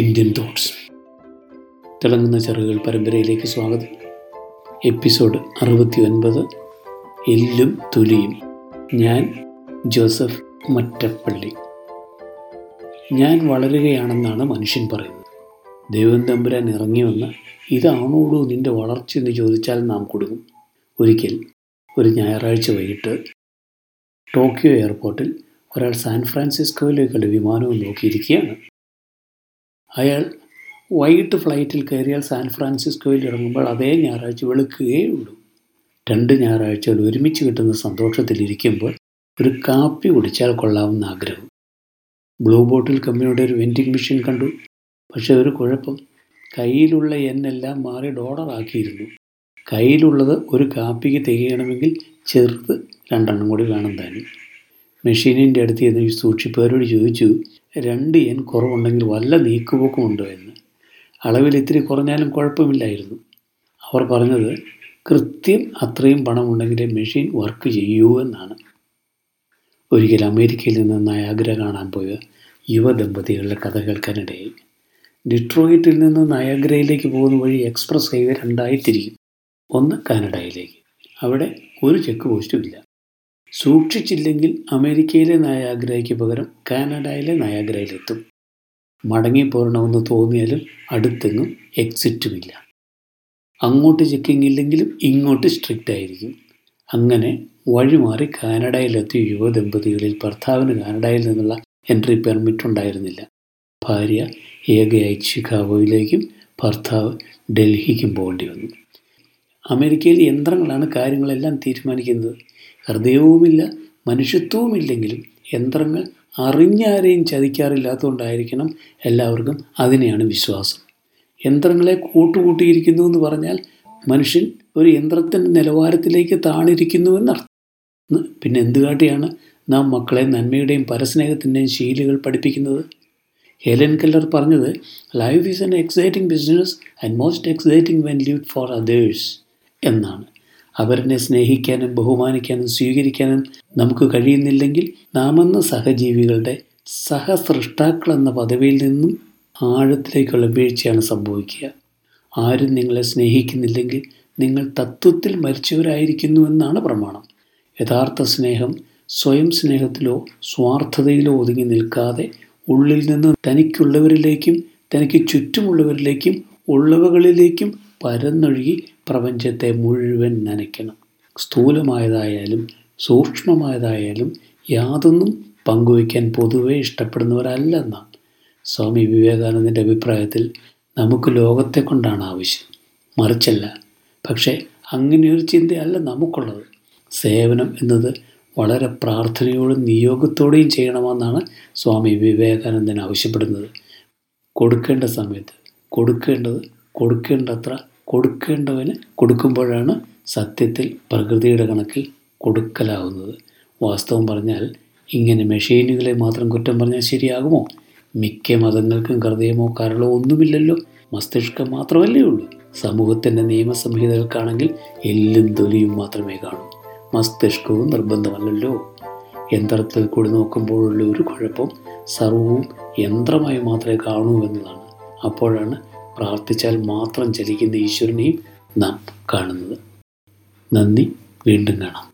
Indian thoughts തിളങ്ങുന്ന ചെറുകൾ പരമ്പരയിലേക്ക് സ്വാഗതം. എപ്പിസോഡ് അറുപത്തി ഒൻപത് എല്ലും തുലിയും. ഞാൻ ജോസഫ് മറ്റപ്പള്ളി. ഞാൻ വളരുകയാണെന്നാണ് മനുഷ്യൻ പറയുന്നത്. ദൈവം തമ്പുരാൻ ഇറങ്ങി വന്ന് ഇതാണോളൂ നിന്റെ വളർച്ച എന്ന് ചോദിച്ചാൽ നാം കൊടുക്കും. ഒരിക്കൽ ഒരു ഞായറാഴ്ച വൈകിട്ട് ടോക്കിയോ എയർപോർട്ടിൽ ഒരാൾ സാൻ ഫ്രാൻസിസ്കോയിലേക്കുള്ള വിമാനവും നോക്കിയിരിക്കുകയാണ്. അയാൾ വൈകിട്ട് ഫ്ലൈറ്റിൽ കയറിയാൽ സാൻ ഫ്രാൻസിസ്കോയിൽ ഇറങ്ങുമ്പോൾ അതേ ഞായറാഴ്ച വെളുക്കുകയേ ഉള്ളൂ. രണ്ട് ഞായറാഴ്ചകൾ ഒരുമിച്ച് കിട്ടുന്ന സന്തോഷത്തിലിരിക്കുമ്പോൾ ഒരു കാപ്പി കുടിച്ചാൽ കൊള്ളാവുന്ന ആഗ്രഹം. ബ്ലൂ ബോട്ടിൽ കമ്പനിയുടെ ഒരു വെൻഡിങ് മെഷീൻ കണ്ടു. പക്ഷേ ഒരു കുഴപ്പം. കയ്യിലുള്ള എന്നെല്ലാം മാറി ഡോളറാക്കിയിരുന്നു കയ്യിലുള്ളത് ഒരു കാപ്പിക്ക് തികയണമെങ്കിൽ ചെറുത് രണ്ടെണ്ണം കൂടി വേണം താനും. മെഷീനിന്റെ അടുത്ത് ചെന്ന് സൂക്ഷിപ്പുകാരോട് ചോദിച്ചു രണ്ട് എൻ കുറവുണ്ടെങ്കിൽ വല്ല നീക്കുപോക്കുമുണ്ടോ എന്ന്. അളവിൽ ഇത്തിരി കുറഞ്ഞാലും കുഴപ്പമില്ലായിരുന്നു. അവർ പറഞ്ഞത് കൃത്യം അത്രയും പണമുണ്ടെങ്കിലേ മെഷീൻ വർക്ക് ചെയ്യൂ എന്നാണ്. ഒരിക്കൽ അമേരിക്കയിൽ നിന്ന് നയാഗ്ര കാണാൻ പോയ യുവദമ്പതികളുടെ കഥ കേൾക്കാനിടയായി. ഡിട്രോയിറ്റിൽ നിന്ന് നയാഗ്രയിലേക്ക് പോകുന്ന വഴി എക്സ്പ്രസ് ഹൈവേ രണ്ടായി തിരിക്കും ഒന്ന് കാനഡയിലേക്ക്. അവിടെ ഒരു ചെക്ക് പോസ്റ്റും ഇല്ല. സൂക്ഷിച്ചില്ലെങ്കിൽ അമേരിക്കയിലെ നയാഗ്രഹയ്ക്ക് പകരം കാനഡയിലെ നയാഗ്രയിലെത്തും. മടങ്ങിപ്പോരണമെന്ന് തോന്നിയാലും അടുത്തെങ്ങും എക്സിറ്റുമില്ല. അങ്ങോട്ട് ചെക്കിംഗ് ഇല്ലെങ്കിലും ഇങ്ങോട്ട് സ്ട്രിക്റ്റ് ആയിരിക്കും അങ്ങനെ വഴിമാറി കാനഡയിലെത്തിയ യുവദമ്പതികളിൽ ഭർത്താവിന് കാനഡയിൽ നിന്നുള്ള എൻട്രി പെർമിറ്റ് ഉണ്ടായിരുന്നില്ല ഭാര്യ ഏകയായി ചിക്കാഗോയിലേക്കും ഭർത്താവ് ഡൽഹിക്കും പോകേണ്ടി വന്നു അമേരിക്കയിൽ യന്ത്രങ്ങളാണ് കാര്യങ്ങളെല്ലാം തീരുമാനിക്കുന്നത്. ഹൃദയവുമില്ല മനുഷ്യത്വവുമില്ലെങ്കിലും യന്ത്രങ്ങൾ അറിഞ്ഞാരെയും ചതിക്കാറില്ലാത്തതുകൊണ്ടായിരിക്കണം എല്ലാവർക്കും അതിനെയാണ് വിശ്വാസം. യന്ത്രങ്ങളെ കൂട്ടുകൂട്ടിയിരിക്കുന്നു എന്ന് പറഞ്ഞാൽ മനുഷ്യൻ ഒരു യന്ത്രത്തിന്റെ നിലവാരത്തിലേക്ക് താണിരിക്കുന്നു എന്നർത്ഥം പിന്നെ എന്ത് കാട്ടിയാണ് നാം മക്കളെ നന്മയുടെയും പരസ്നേഹത്തിന്റെയും ശീലുകൾ പഠിപ്പിക്കുന്നത്? ഹെലൻ കെല്ലർ പറഞ്ഞത് life is an exciting business and most exciting when live for others എന്നാണ്. അവരെ സ്നേഹിക്കാനും ബഹുമാനിക്കാനും സ്വീകരിക്കാനും നമുക്ക് കഴിയുന്നില്ലെങ്കിൽ നാമെന്ന സഹജീവികളുടെ സഹസൃഷ്ടാക്കൾ എന്ന പദവിയിൽ നിന്നും ആഴത്തിലേക്കുള്ള വീഴ്ചയാണ് സംഭവിക്കുക. ആരും നിങ്ങളെ സ്നേഹിക്കുന്നില്ലെങ്കിൽ നിങ്ങൾ തത്വത്തിൽ മരിച്ചവരായിരിക്കുന്നു എന്നാണ് പ്രമാണം. യഥാർത്ഥ സ്നേഹം സ്വയം സ്നേഹത്തിലോ സ്വാർത്ഥതയിലോ ഒതുങ്ങി നിൽക്കാതെ ഉള്ളിൽ നിന്ന് തനിക്കുള്ളവരിലേക്കും തനിക്ക് ചുറ്റുമുള്ളവരിലേക്കും ഉള്ളവകളിലേക്കും പരന്നൊഴുകി പ്രപഞ്ചത്തെ മുഴുവൻ നനയ്ക്കണം. സ്ഥൂലമായതായാലും സൂക്ഷ്മമായതായാലും യാതൊന്നും പങ്കുവയ്ക്കാൻ പൊതുവെ ഇഷ്ടപ്പെടുന്നവരല്ല നാം സ്വാമി വിവേകാനന്ദന്റെ അഭിപ്രായത്തിൽ നമുക്ക് ലോകത്തെ കൊണ്ടാണ് ആവശ്യം. മറിച്ചല്ല പക്ഷേ അങ്ങനെയൊരു ചിന്തയല്ല നമുക്കുള്ളത്. സേവനം എന്നത് വളരെ പ്രാർത്ഥനയോടും നിയോഗത്തോടെയും ചെയ്യണമെന്നാണ് സ്വാമി വിവേകാനന്ദൻ ആവശ്യപ്പെടുന്നത്. കൊടുക്കേണ്ട സമയത്ത് കൊടുക്കേണ്ടത് കൊടുക്കേണ്ടത്ര കൊടുക്കേണ്ടവന് കൊടുക്കുമ്പോഴാണ് സത്യത്തിൽ പ്രകൃതിയുടെ കണക്കിൽ കൊടുക്കലാവുന്നത്. വാസ്തവം പറഞ്ഞാൽ ഇങ്ങനെ മെഷീനുകളെ മാത്രം കുറ്റം പറഞ്ഞാൽ ശരിയാകുമോ? മിക്ക മതങ്ങൾക്കും ഹൃദയമോ കരളോ ഒന്നുമില്ലല്ലോ. മസ്തിഷ്കം മാത്രമല്ലേ ഉള്ളൂ. സമൂഹത്തിന്റെ നിയമസംഹിതകൾക്കാണെങ്കിൽ എല്ലും തൊലിയും മാത്രമേ കാണൂ. മസ്തിഷ്കവും നിർബന്ധമല്ലല്ലോ. യന്ത്രത്തിൽ കൂടി നോക്കുമ്പോഴുള്ള ഒരു കുഴപ്പം സർവവും യന്ത്രമായി മാത്രമേ കാണൂ എന്നതാണ്. അപ്പോഴാണ് പ്രാർത്ഥിച്ചാൽ മാത്രം ചലിക്കുന്ന ഈശ്വരനെയും നാം കാണുന്നത്. നന്ദി വീണ്ടും കാണാം.